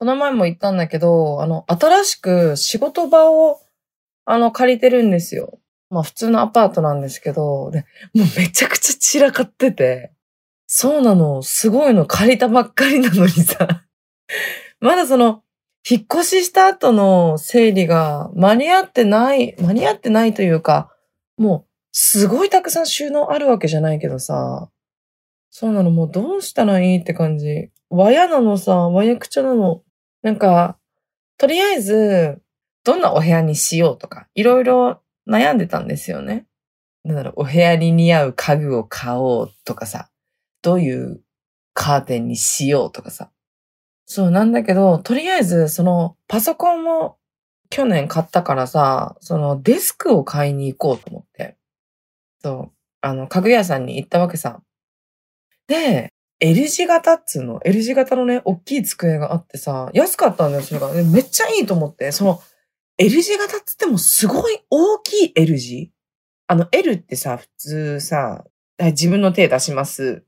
この前も言ったんだけど、あの、新しく仕事場を、あの、借りてるんですよ。まあ普通のアパートなんですけど、で、もうめちゃくちゃ散らかってて、そうなの、すごいの。借りたばっかりなのにさ、まだその、引っ越しした後の整理が間に合ってない、間に合ってないというか、もうすごいたくさん収納あるわけじゃないけどさ、そうなの、もうどうしたらいいって感じ。和やなのさ、和やくちゃなの。なんか、とりあえず、どんなお部屋にしようとか、いろいろ悩んでたんですよね。なんだろう、お部屋に似合う家具を買おうとかさ、どういうカーテンにしようとかさ。そうなんだけど、とりあえず、その、パソコンも去年買ったからさ、そのデスクを買いに行こうと思って。そう、あの、家具屋さんに行ったわけさ。で、L 字型っつうの、L 字型のね、大きい机があってさ、安かったんだよ、それが。めっちゃいいと思って、その、L 字型っつってもすごい大きい L 字？あの L ってさ、普通さ、自分の手出します。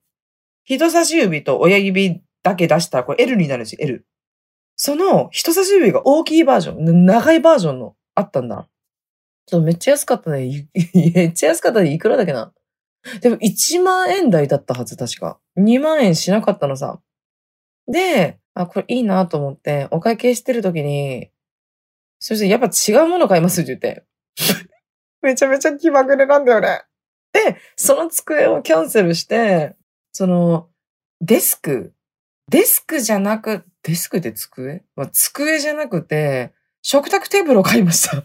人差し指と親指だけ出したらこれ L になるし、L。その人差し指が大きいバージョン、長いバージョンのあったんだ。ちょっとめっちゃ安かったね。めっちゃ安かったね。いくらだっけな？でも1万円台だったはず、確か。2万円しなかったのさ。で、あ、これいいなと思って、お会計してる時に、そしてやっぱ違うもの買いますって言って。めちゃめちゃ気まぐれなんだよね。で、その机をキャンセルして、その、デスク、デスクじゃなく、デスクで机、まあ、机じゃなくて、食卓テーブルを買いました。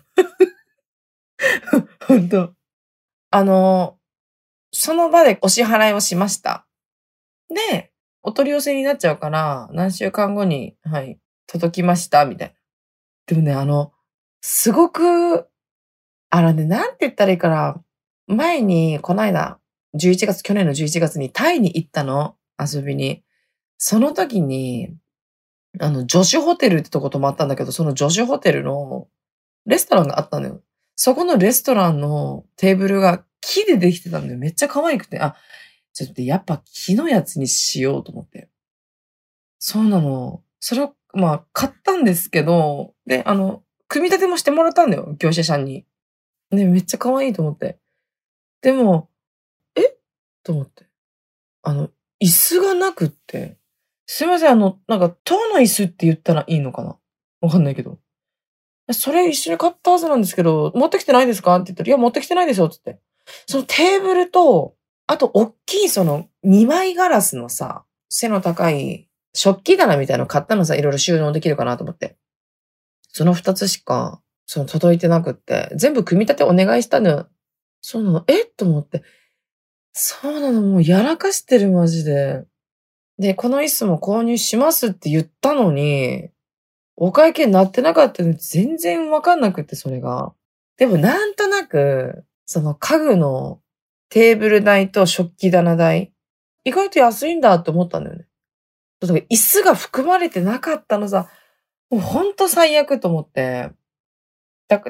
本当あの、その場でお支払いをしました。で、お取り寄せになっちゃうから、何週間後に、はい、届きました、みたいな。でもね、あの、すごく、あのね、なんて言ったらいいから、前に、この間、11月、去年の11月にタイに行ったの、遊びに。その時に、あの、女子ホテルってとこ泊まったんだけど、その女子ホテルのレストランがあったのよ。そこのレストランのテーブルが木でできてたんで、めっちゃ可愛くて、あ、ちょっとやっぱ木のやつにしようと思って。そうなの。それを、まあ、買ったんですけど、で、あの、組み立てもしてもらったんだよ、業者さんに。ね、めっちゃ可愛いと思って。でも、え？と思って。あの、椅子がなくって。すいません、あの、なんか、塔の椅子って言ったらいいのかな？わかんないけど。それ一緒に買ったはずなんですけど、持ってきてないですか？って言ったら、いや、持ってきてないですよ、つって。そのテーブルと、あと、大きいその、二枚ガラスのさ、背の高い、食器棚みたいなの買ったのさ、いろいろ収納できるかなと思って。その二つしか、その届いてなくって、全部組み立てお願いしたのよ。そうなの、えと思って。そうなの、もうやらかしてる、マジで。で、この椅子も購入しますって言ったのに、お会計になってなかったのに全然わかんなくって、それが。でもなんとなく、その家具のテーブル代と食器棚代、意外と安いんだって思ったんだよね。だから椅子が含まれてなかったのさ、もうほんと最悪と思って。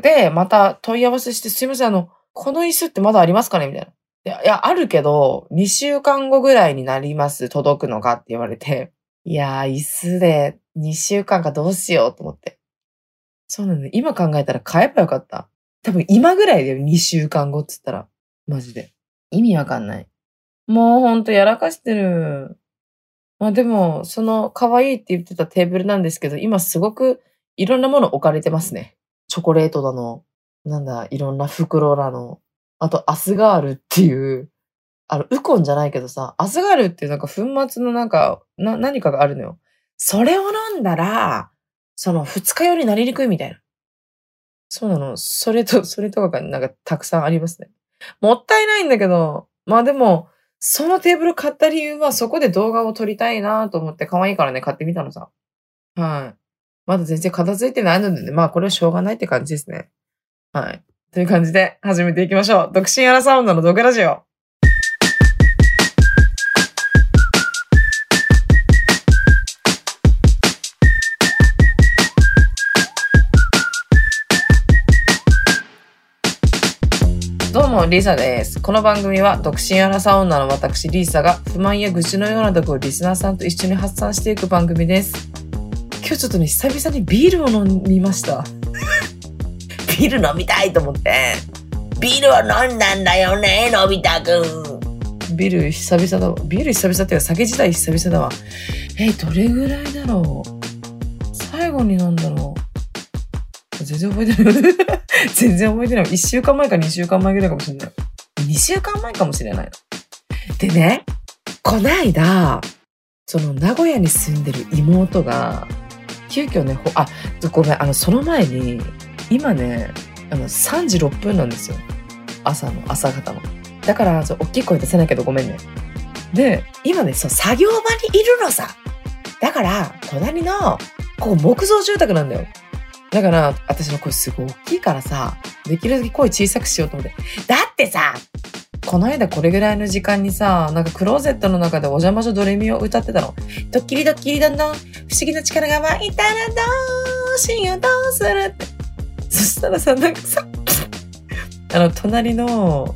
で、また問い合わせして、すいません、あの、この椅子ってまだありますかね？みたいな。いや、あるけど、2週間後ぐらいになります、届くのがって言われて。いやー、椅子で2週間かどうしようと思って。そうなんだ、今考えたら買えばよかった。多分今ぐらいだよ、2週間後っつったら。マジで。意味わかんない。もうほんとやらかしてる。まあでも、その可愛いって言ってたテーブルなんですけど、今すごくいろんなもの置かれてますね。チョコレートだの、なんだ、いろんな袋だの。あと、アスガールっていう、あの、ウコンじゃないけどさ、アスガールっていうなんか粉末のなんか、な、何かがあるのよ。それを飲んだら、その二日酔いになりにくいみたいな。そうなの。それと、それとかがなんかたくさんありますね。もったいないんだけど、まあでも、そのテーブル買った理由はそこで動画を撮りたいなと思って可愛いからね、買ってみたのさ。はい。まだ全然片付いてないのでね、まあこれはしょうがないって感じですね。はい。という感じで始めていきましょう。独身アラサウンドの毒ラジオ。も、リサです。この番組は、独身アラサ女の私、リーサが、不満や愚痴のようなとこをリスナーさんと一緒に発散していく番組です。今日ちょっとね、久々にビールを飲みました。ビール飲みたいと思って。ビールを飲んだんだよね、のび太くん。ビール久々だわ。ビール久々っていうか酒自体久々だわ。えどれぐらいだろう？最後に飲んだの。全然覚えてない。全然覚えてない。1週間前か2週間前ぐらいかもしれない。2週間前かもしれない。でね、こないだ、その名古屋に住んでる妹が、急遽ね、あ、ごめん、あの、その前に、今ね、あの、3時6分なんですよ。朝の、朝方の。だから、そう、大きい声出せないけどごめんね。で、今ね、そう、作業場にいるのさ。だから、隣の、ここ木造住宅なんだよ。だから、私の声すごい大きいからさ、できるだけ声小さくしようと思って。だってさ、この間これぐらいの時間にさ、なんかクローゼットの中でお邪魔女ドレミを歌ってたの。ドッキリドッキリどんどん、不思議な力が湧いたらどうしようどうするって。そしたらさ、なんかさ、あの、隣の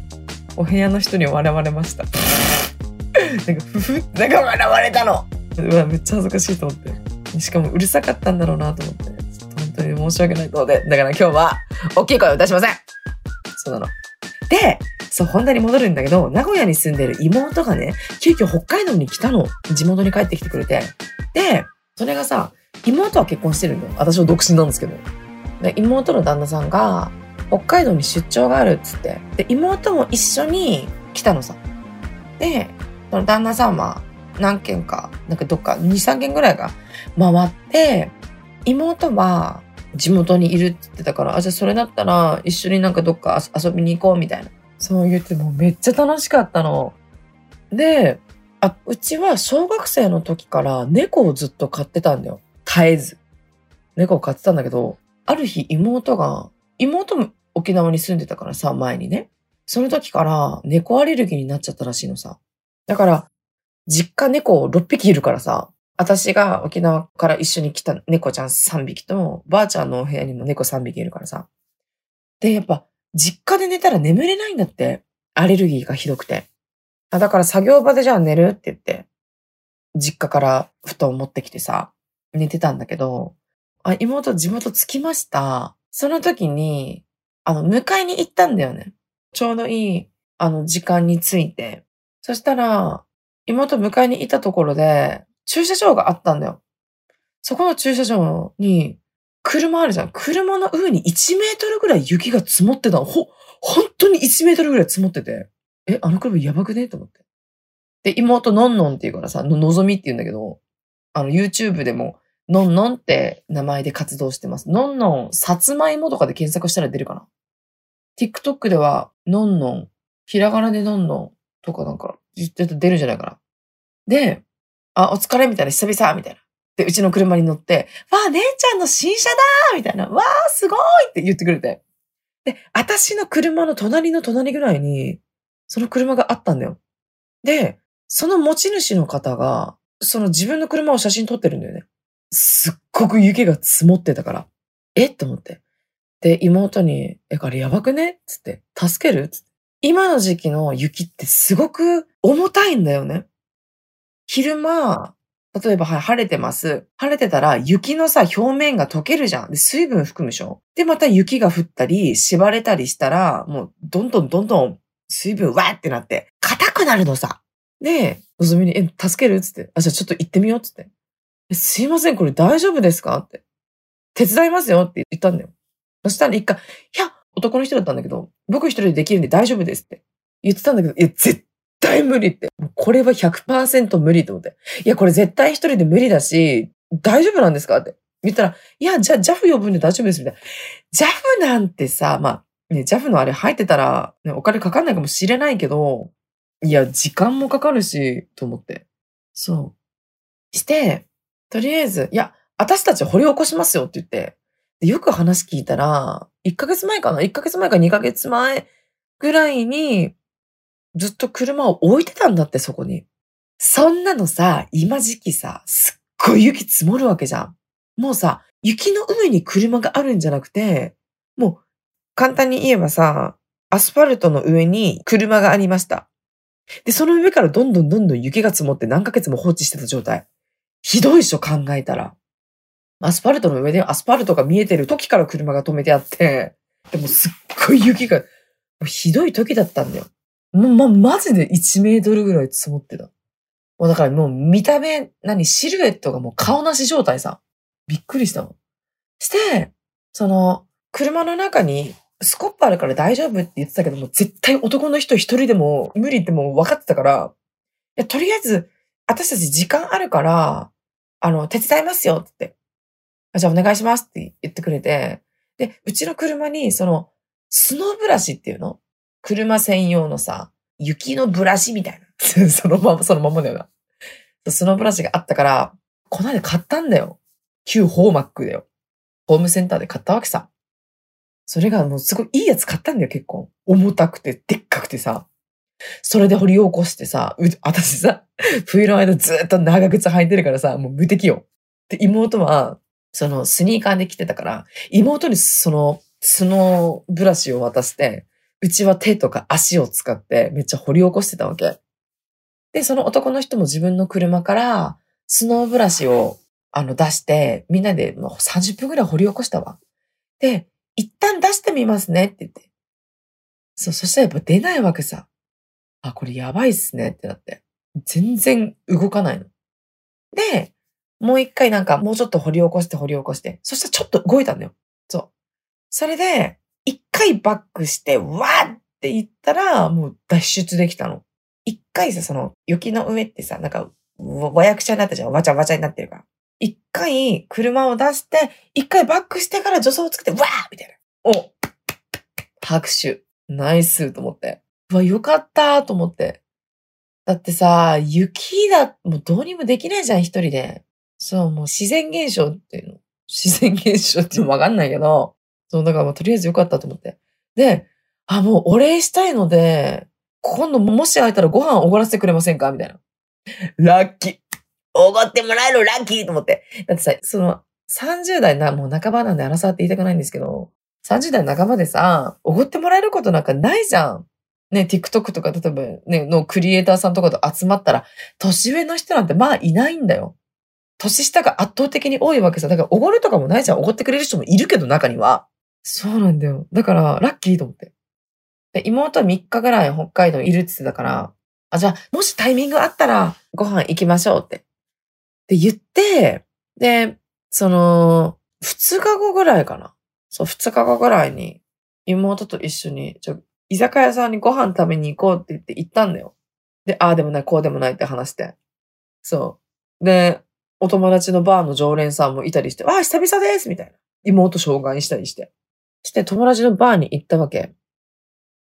お部屋の人に笑われました。なんか、ふふ、なんか笑われたの。うわ、めっちゃ恥ずかしいと思って。しかもうるさかったんだろうなと思って。当に申し訳ないので、だから今日は、大きい声を出しませんそうなの。で、そう、本題に戻るんだけど、名古屋に住んでる妹がね、急遽北海道に来たの。地元に帰ってきてくれて。で、それがさ、妹は結婚してるの。私は独身なんですけど。で妹の旦那さんが、北海道に出張があるっつって。で、妹も一緒に来たのさ。で、その旦那さんは何軒か、なんかどっか2、3軒ぐらいが回って、妹は地元にいるって言ってたから、あ、じゃあそれだったら一緒になんかどっか遊びに行こうみたいな。そう言ってもめっちゃ楽しかったの。で、あ、うちは小学生の時から猫をずっと飼ってたんだよ。絶えず。猫を飼ってたんだけど、ある日妹が、妹も沖縄に住んでたからさ、前にね。その時から猫アレルギーになっちゃったらしいのさ。だから、実家猫6匹いるからさ、私が沖縄から一緒に来た猫ちゃん3匹と、ばあちゃんのお部屋にも猫3匹いるからさ。で、やっぱ、実家で寝たら眠れないんだって。アレルギーがひどくて。あだから作業場でじゃあ寝るって言って、実家から布団持ってきてさ、寝てたんだけど、あ、妹地元着きました。その時に、あの、迎えに行ったんだよね。ちょうどいい、あの、時間に着いて。そしたら、妹迎えに行ったところで、駐車場があったんだよ。そこの駐車場に、車あるじゃん。車の上に1メートルぐらい雪が積もってたの。ほ、本当に1メートルぐらい積もってて。え、あの車やばくね？と思って。で、妹のんのんっていうからさ、の、のぞみって言うんだけど、あの、YouTube でも、のんのんって名前で活動してます。のんのん、さつまいもとかで検索したら出るかな。TikTok では、のんのん、ひらがなでのんのんとかなんか、言って出るんじゃないかな。で、あ、お疲れみたいな、久々みたいな。で、うちの車に乗って、わあ、姉ちゃんの新車だみたいな、わあ、すごいって言ってくれて。で、私の車の隣の隣ぐらいに、その車があったんだよ。で、その持ち主の方が、その自分の車を写真撮ってるんだよね。すっごく雪が積もってたから。えって思って。で、妹に、え、これやばくね？つって、助ける？つって。今の時期の雪ってすごく重たいんだよね。昼間、例えば、はい、晴れてます。晴れてたら、雪のさ、表面が溶けるじゃん。で、水分含むでしょ？で、また雪が降ったり、縛れたりしたら、もう、どんどんどんどん、水分わーってなって、硬くなるのさ。で、のぞみに、え、助ける？つって。あ、じゃあちょっと行ってみよう？つって。すいません、これ大丈夫ですか？って。手伝いますよ？って言ったんだよ。そしたら一回、いや、男の人だったんだけど、僕一人でできるんで大丈夫ですって言ってたんだけど、いや、絶対無理って。これは100%無理と思って。いや、これ絶対一人で無理だし、大丈夫なんですかって言ったら、いや、じゃあ JAF 呼ぶんで大丈夫ですみたいな。JAF なんてさ、まあ、ね、JAF のあれ入ってたら、ね、お金かかんないかもしれないけど、いや、時間もかかるし、と思って。そう。して、とりあえず、いや、私たち掘り起こしますよって言って、よく話聞いたら、1ヶ月前かな ?1 ヶ月前か2ヶ月前ぐらいに、ずっと車を置いてたんだって、そこに。そんなのさ、今時期さ、すっごい雪積もるわけじゃん。もうさ、雪の上に車があるんじゃなくて、もう、簡単に言えばさ、アスファルトの上に車がありました。で、その上からどんどんどんどん雪が積もって何ヶ月も放置してた状態。ひどいっしょ、考えたら。アスファルトの上でアスファルトが見えてる時から車が止めてあって、でもすっごい雪が、ひどい時だったんだよ。もう、ま、マジで1メートルぐらい積もってた。もうだからもう見た目、何、シルエットがもう顔なし状態さ。びっくりしたの。して、その、車の中にスコップあるから大丈夫って言ってたけども、絶対男の人一人でも無理ってもう分かってたから、いや、とりあえず、私たち時間あるから、あの、手伝いますよって。じゃあお願いしますって言ってくれて、で、うちの車に、その、スノーブラシっていうの車専用のさ、雪のブラシみたいな。そのまま、そのままだよな。スノーブラシがあったから、この間買ったんだよ。旧ホーマックだよ。ホームセンターで買ったわけさ。それがもうすごいいいやつ買ったんだよ、結構。重たくて、でっかくてさ。それで掘り起こしてさ、う私さ、冬の間ずっと長靴履いてるからさ、もう無敵よ。で、妹は、そのスニーカーで来てたから、妹にその、スノーブラシを渡して、うちは手とか足を使ってめっちゃ掘り起こしてたわけ。で、その男の人も自分の車からスノーブラシをあの出して、みんなでもう30分ぐらい掘り起こしたわ。で、一旦出してみますねって言って。そう、そしたらやっぱ出ないわけさ。あ、これやばいっすねってなって。全然動かないの。で、もう一回なんかもうちょっと掘り起こして掘り起こして。そしたらちょっと動いたんだよ。そう。それで、一回バックして、わーって言ったら、もう脱出できたの。一回さ、その、雪の上ってさ、なんか、わわやくちゃになったじゃん。わちゃわちゃになってるから。一回車を出して、一回バックしてから助走をつけて、わーみたいな。お拍手。ナイスと思って。うわ、よかったと思って。だってさ、雪だ、もうどうにもできないじゃん、一人で。そう、もう自然現象っていうの。自然現象ってわかんないけど、そう、だからもうとりあえずよかったと思って。で、あ、もうお礼したいので、今度もし会えたらご飯おごらせてくれませんか？みたいな。ラッキー。おごってもらえるラッキーと思って。だってさ、その、30代な、もう半ばなんで争って言いたくないんですけど、30代半ばでさ、おごってもらえることなんかないじゃん。ね、TikTok とか、例えばね、のクリエイターさんとかと集まったら、年上の人なんてまあいないんだよ。年下が圧倒的に多いわけさ。だから、おごるとかもないじゃん。おごってくれる人もいるけど、中には。そうなんだよ。だから、ラッキーと思って。妹は3日ぐらい北海道いるって言ってたから、あ、じゃあ、もしタイミングあったら、ご飯行きましょうって。って言って、で、その、2日後ぐらいかな。そう、2日後ぐらいに、妹と一緒に、ちょ、居酒屋さんにご飯食べに行こうって言って行ったんだよ。で、ああでもない、こうでもないって話して。そう。で、お友達のバーの常連さんもいたりして、ああ、久々ですみたいな。妹紹介したりして。して、友達のバーに行ったわけ。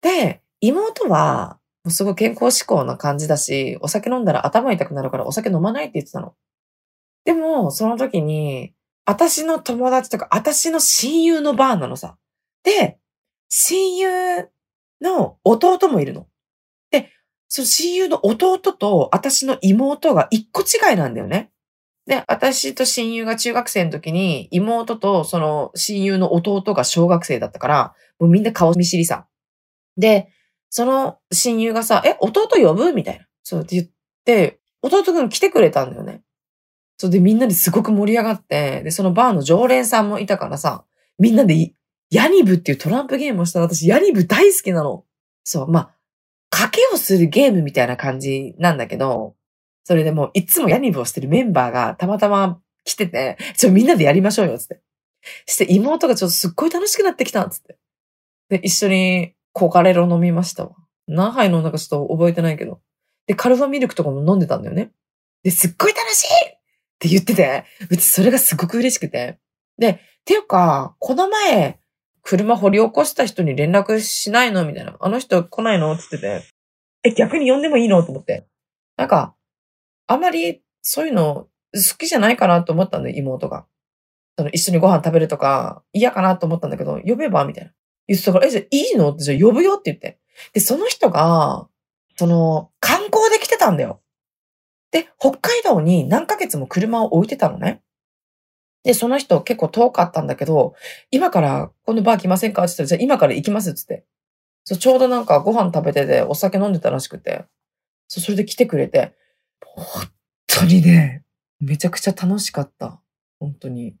で、妹は、すごい健康志向な感じだし、お酒飲んだら頭痛くなるからお酒飲まないって言ってたの。でも、その時に、私の友達とか、私の親友のバーなのさ。で、親友の弟もいるの。で、その親友の弟と私の妹が一個違いなんだよね。で、私と親友が中学生の時に、妹とその親友の弟が小学生だったから、もうみんな顔見知りさ。で、その親友がさ、え、弟呼ぶ？みたいな。そうって言って、弟くん来てくれたんだよね。そうで、みんなですごく盛り上がって、で、そのバーの常連さんもいたからさ、みんなでヤニブっていうトランプゲームをしたら私、ヤニブ大好きなの。そう、まあ、賭けをするゲームみたいな感じなんだけど、それでもういつもヤニブをしてるメンバーがたまたま来てて、ちょ、みんなでやりましょうよ、つって。して妹がちょっとすっごい楽しくなってきた、つって。で、一緒にコカレロ飲みましたわ。何杯飲んだかちょっと覚えてないけど。で、カルファミルクとかも飲んでたんだよね。で、すっごい楽しいって言ってて、うちそれがすごく嬉しくて。で、ていうか、この前、車掘り起こした人に連絡しないの？みたいな。あの人来ないの？って言ってて。え、逆に呼んでもいいの？と思って。なんか、あまりそういうの好きじゃないかなと思ったんで、妹が。その一緒にご飯食べるとか嫌かなと思ったんだけど、呼べばみたいな。言ってたから、え、じゃあいいの？ってじゃあ呼ぶよって言って。で、その人が、その、観光で来てたんだよ。で、北海道に何ヶ月も車を置いてたのね。で、その人結構遠かったんだけど、今からこのバー来ませんか？って言ったら、じゃあ今から行きますっつって。ちょうどなんかご飯食べててお酒飲んでたらしくて。それで来てくれて。本当にね、めちゃくちゃ楽しかった。本当に。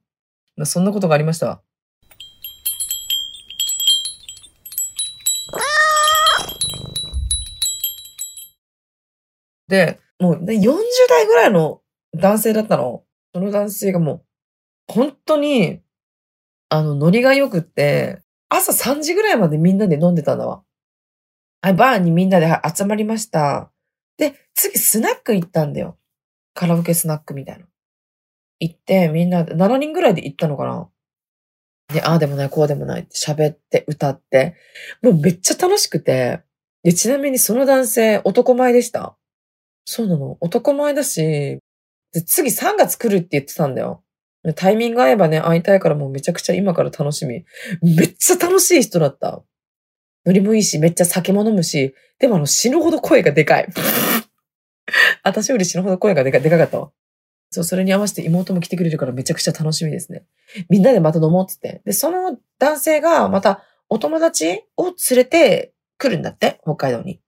そんなことがありました？で、もう40代ぐらいの男性だったの。その男性がもう、本当に、あの、ノリが良くって、朝3時ぐらいまでみんなで飲んでたんだわ。はい、バーにみんなで集まりました。で、次スナック行ったんだよ。カラオケスナックみたいな。行って、みんな、7人ぐらいで行ったのかな。で、ああでもない、こうでもないって喋って歌って、もうめっちゃ楽しくて、で、ちなみにその男性、男前でした。そうなの。男前だし、で、次3月来るって言ってたんだよ。タイミング合えばね、会いたいからもうめちゃくちゃ今から楽しみ。めっちゃ楽しい人だった。ノリもいいし、めっちゃ酒も飲むし、でもあの死ぬほど声がでかい。私より死ぬほど声がでかでかかったわ。そう、それに合わせて妹も来てくれるからめちゃくちゃ楽しみですね。みんなでまた飲もうっつって。で、その男性がまたお友達を連れて来るんだって、北海道に。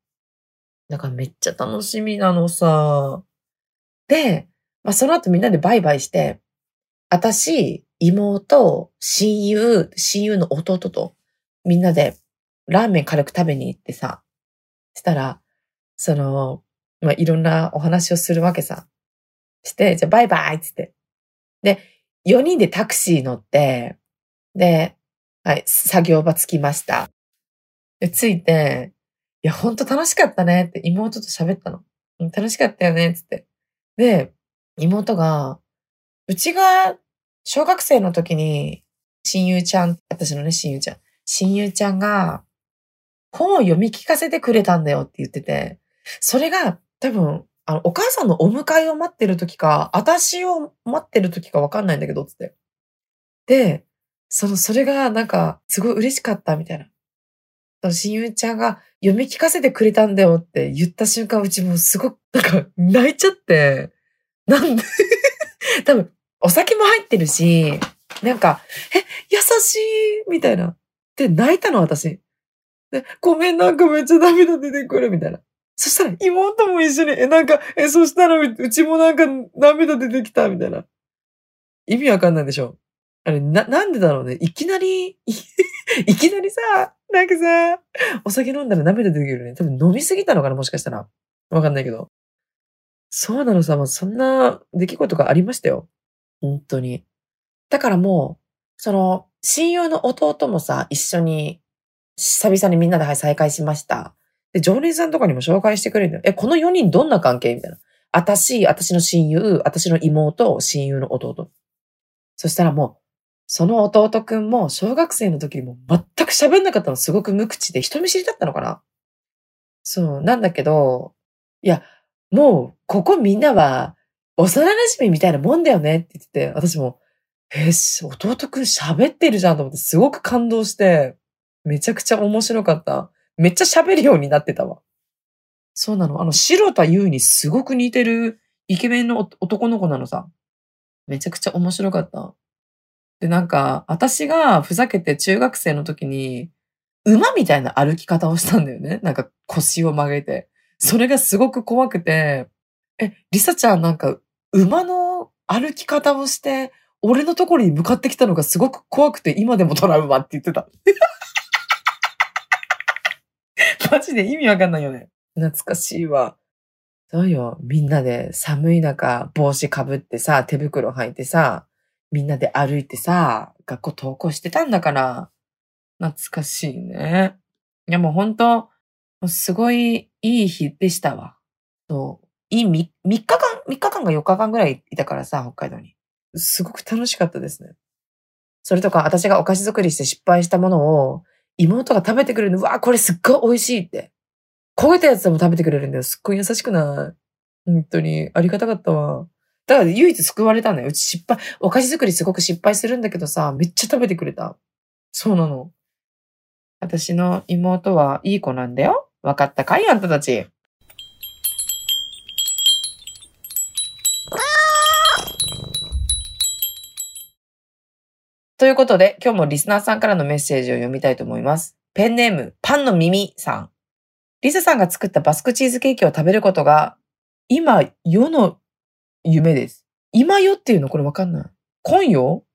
だからめっちゃ楽しみなのさ。で、まあ、その後みんなでバイバイして、私、妹、親友、親友の弟とみんなでラーメン軽く食べに行ってさ、したら、その、まあ、いろんなお話をするわけさ。して、じゃバイバイっつって。で、4人でタクシー乗って、で、はい、作業場着きました。で、着いて、いや、ほんと楽しかったねって妹と喋ったの。楽しかったよねっつって。で、妹が、うちが小学生の時に、親友ちゃん、私のね、親友ちゃん、親友ちゃんが、本を読み聞かせてくれたんだよって言ってて、それが多分、あの、お母さんのお迎えを待ってる時か、私を待ってる時かわかんないんだけど、つって。で、その、それがなんか、すごい嬉しかったみたいな。その親友ちゃんが読み聞かせてくれたんだよって言った瞬間、うちもすごく、なんか、泣いちゃって、なんで 多分、お酒も入ってるし、なんか、え、優しいみたいな。で、泣いたの、私。で、ごめん、なんかめっちゃ涙出てくる、みたいな。そしたら妹も一緒に、え、なんか、え、そしたらうちもなんか涙出てきた、みたいな。意味わかんないでしょ。あれ、な、なんでだろうね。いきなり、いきなりさ、なんかさ、お酒飲んだら涙出てくるね。多分飲みすぎたのかな、もしかしたら。わかんないけど。そうなのさ、まあ、そんな出来事がありましたよ。本当に。だからもう、その、親友の弟もさ、一緒に、久々にみんなで再会しました。で、常連さんとかにも紹介してくれるの。え、この4人どんな関係？みたいな。私、私の親友、私の妹、親友の弟。そしたらもう、その弟くんも小学生の時にも全く喋んなかったのすごく無口で人見知りだったのかな？そう、なんだけど、いや、もう、ここみんなは、幼馴染みたいなもんだよね？って言ってて、私も、え弟くん喋ってるじゃんと思ってすごく感動して、めちゃくちゃ面白かった。めっちゃ喋るようになってたわ。そうなの。あの、白田優にすごく似てるイケメンの男の子なのさ。めちゃくちゃ面白かった。で、なんか、私がふざけて中学生の時に、馬みたいな歩き方をしたんだよね。なんか腰を曲げて。それがすごく怖くて、え、リサちゃんなんか馬の歩き方をして、俺のところに向かってきたのがすごく怖くて今でもトラウマって言ってた。マジで意味わかんないよね。懐かしいわ。そうよ。みんなで寒い中、帽子かぶってさ、手袋履いてさ、みんなで歩いてさ、学校登校してたんだから、懐かしいね。いやもう本当すごいいい日でしたわ。そう。いい 3, 3日間、3日間が4日間ぐらいいたからさ、北海道に。すごく楽しかったですね。それとか、私がお菓子作りして失敗したものを、妹が食べてくれるの、わあ、これすっごい美味しいって。焦げたやつでも食べてくれるんだよ。すっごい優しくない。本当に、ありがたかったわ。だから唯一救われたんだよ。うち失敗、お菓子作りすごく失敗するんだけどさ、めっちゃ食べてくれた。そうなの。私の妹はいい子なんだよ。わかったかい？あんたたち。ということで、今日もリスナーさんからのメッセージを読みたいと思います。ペンネーム、パンの耳さん。リサさんが作ったバスクチーズケーキを食べることが、今、世の夢です。今よっていうのこれわかんない。今よ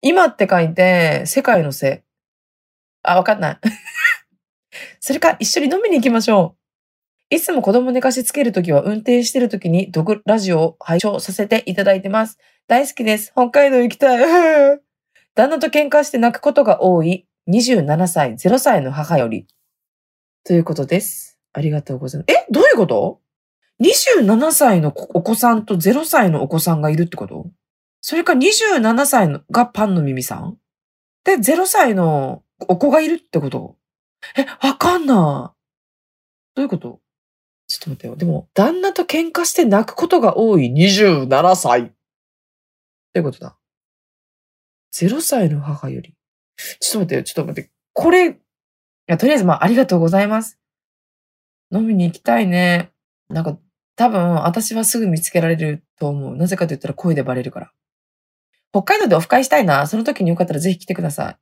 今って書いて、世界のせ。あ、わかんない。それか一緒に飲みに行きましょう。いつも子供寝かしつけるときは運転してるときにドグラジオを拝聴させていただいてます。大好きです。北海道行きたい。旦那と喧嘩して泣くことが多い27歳、0歳の母より。ということです。ありがとうございます。えどういうこと ?27 歳のお子さんと0歳のお子さんがいるってこと？それか27歳のがパンの耳さん？で、0歳のお子がいるってこと？え、わかんない。どういうこと？ちょっと待ってよ。でも、旦那と喧嘩して泣くことが多い27歳。どういうことだ ?0 歳の母より。ちょっと待ってよ。ちょっと待って。これ、いや、とりあえず、まあ、ありがとうございます。飲みに行きたいね。なんか、多分、私はすぐ見つけられると思う。なぜかと言ったら声でバレるから。北海道でオフ会したいな。その時によかったらぜひ来てください。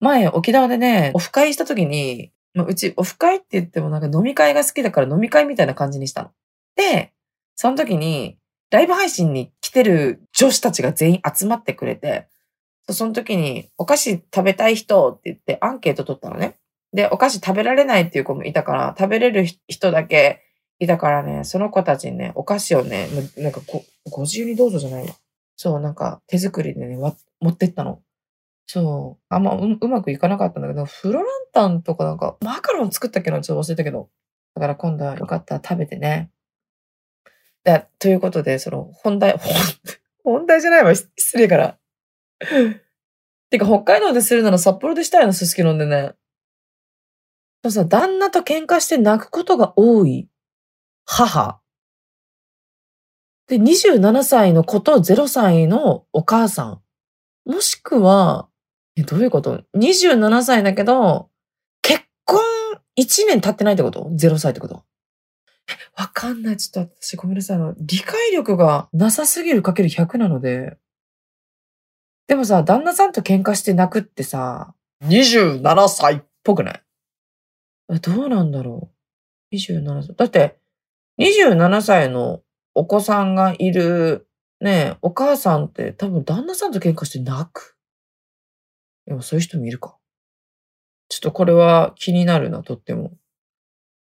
前、沖縄でね、オフ会した時に、まあ、うち、オフ会って言ってもなんか飲み会が好きだから飲み会みたいな感じにしたの。で、その時に、ライブ配信に来てる女子たちが全員集まってくれて、その時に、お菓子食べたい人って言ってアンケート取ったのね。で、お菓子食べられないっていう子もいたから、食べれる人だけいたからね、その子たちにね、お菓子をね、なんかご、ご自由にどうぞじゃないわ。そう、なんか手作りでね、持ってったの。そう。あんまううまくいかなかったんだけど、フロランタンとかなんか、マカロン作ったっけなちょっと忘れたけど。だから今度はよかったら食べてね。だということで、その、本題、本 題じゃないわ。失礼から。てか、北海道でするなら札幌でしたいの、すすき飲んでね。そうさ、旦那と喧嘩して泣くことが多い母。で、27歳の子と0歳のお母さん。もしくは、え、どういうこと ?27 歳だけど、結婚1年経ってないってこと ?0 歳ってことえ、わかんない。ちょっと私ごめんなさい。あの、理解力がなさすぎるかける100なので。でもさ、旦那さんと喧嘩して泣くってさ、27歳っぽくない？どうなんだろう ?27 歳。だって、27歳のお子さんがいる、ねお母さんって多分旦那さんと喧嘩して泣く。でもそういう人もいるか。ちょっとこれは気になるな、とっても。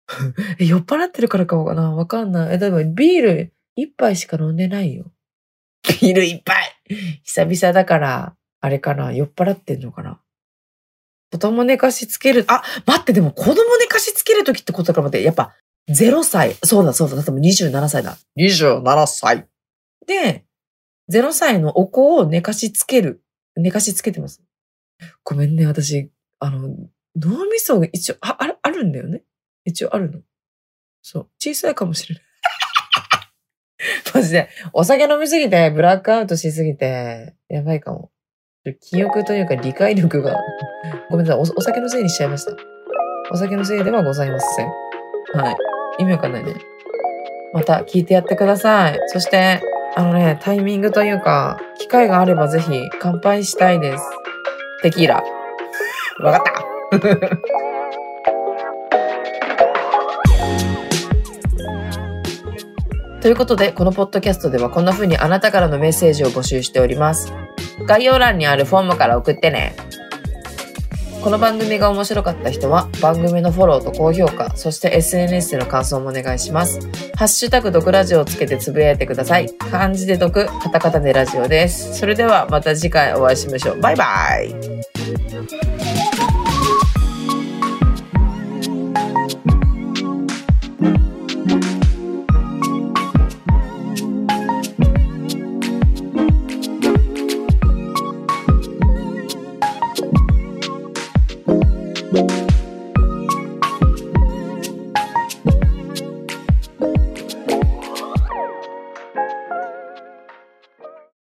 え、酔っ払ってるからかもかな？わかんない。え、でもビール一杯しか飲んでないよ。ビール一杯 久々だから、あれかな酔っ払ってんのかな子供寝かしつける、あ、待って、でも子供寝かしつけるときってことかもって、やっぱ0歳。そうだ、そうだ、だっても27歳だ。27歳。で、0歳のお子を寝かしつける。寝かしつけてます。ごめんね、私、あの、脳みそが一応、あ、ある、あるんだよね。一応あるの。そう。小さいかもしれない。マジで、お酒飲みすぎて、ブラックアウトしすぎて、やばいかも。記憶というか理解力が、ごめんなさいお、お酒のせいにしちゃいました。お酒のせいではございません。はい。意味わかんないね。また聞いてやってください。そして、あのね、タイミングというか、機会があればぜひ乾杯したいです。テキーラ。わかったということで、このポッドキャストではこんな風にあなたからのメッセージを募集しております。概要欄にあるフォームから送ってね。この番組が面白かった人は番組のフォローと高評価、そして SNS での感想もお願いします。ハッシュタグ毒ラジオをつけてつぶやいてください。漢字で毒、カタカタでラジオです。それではまた次回お会いしましょう。バイバイ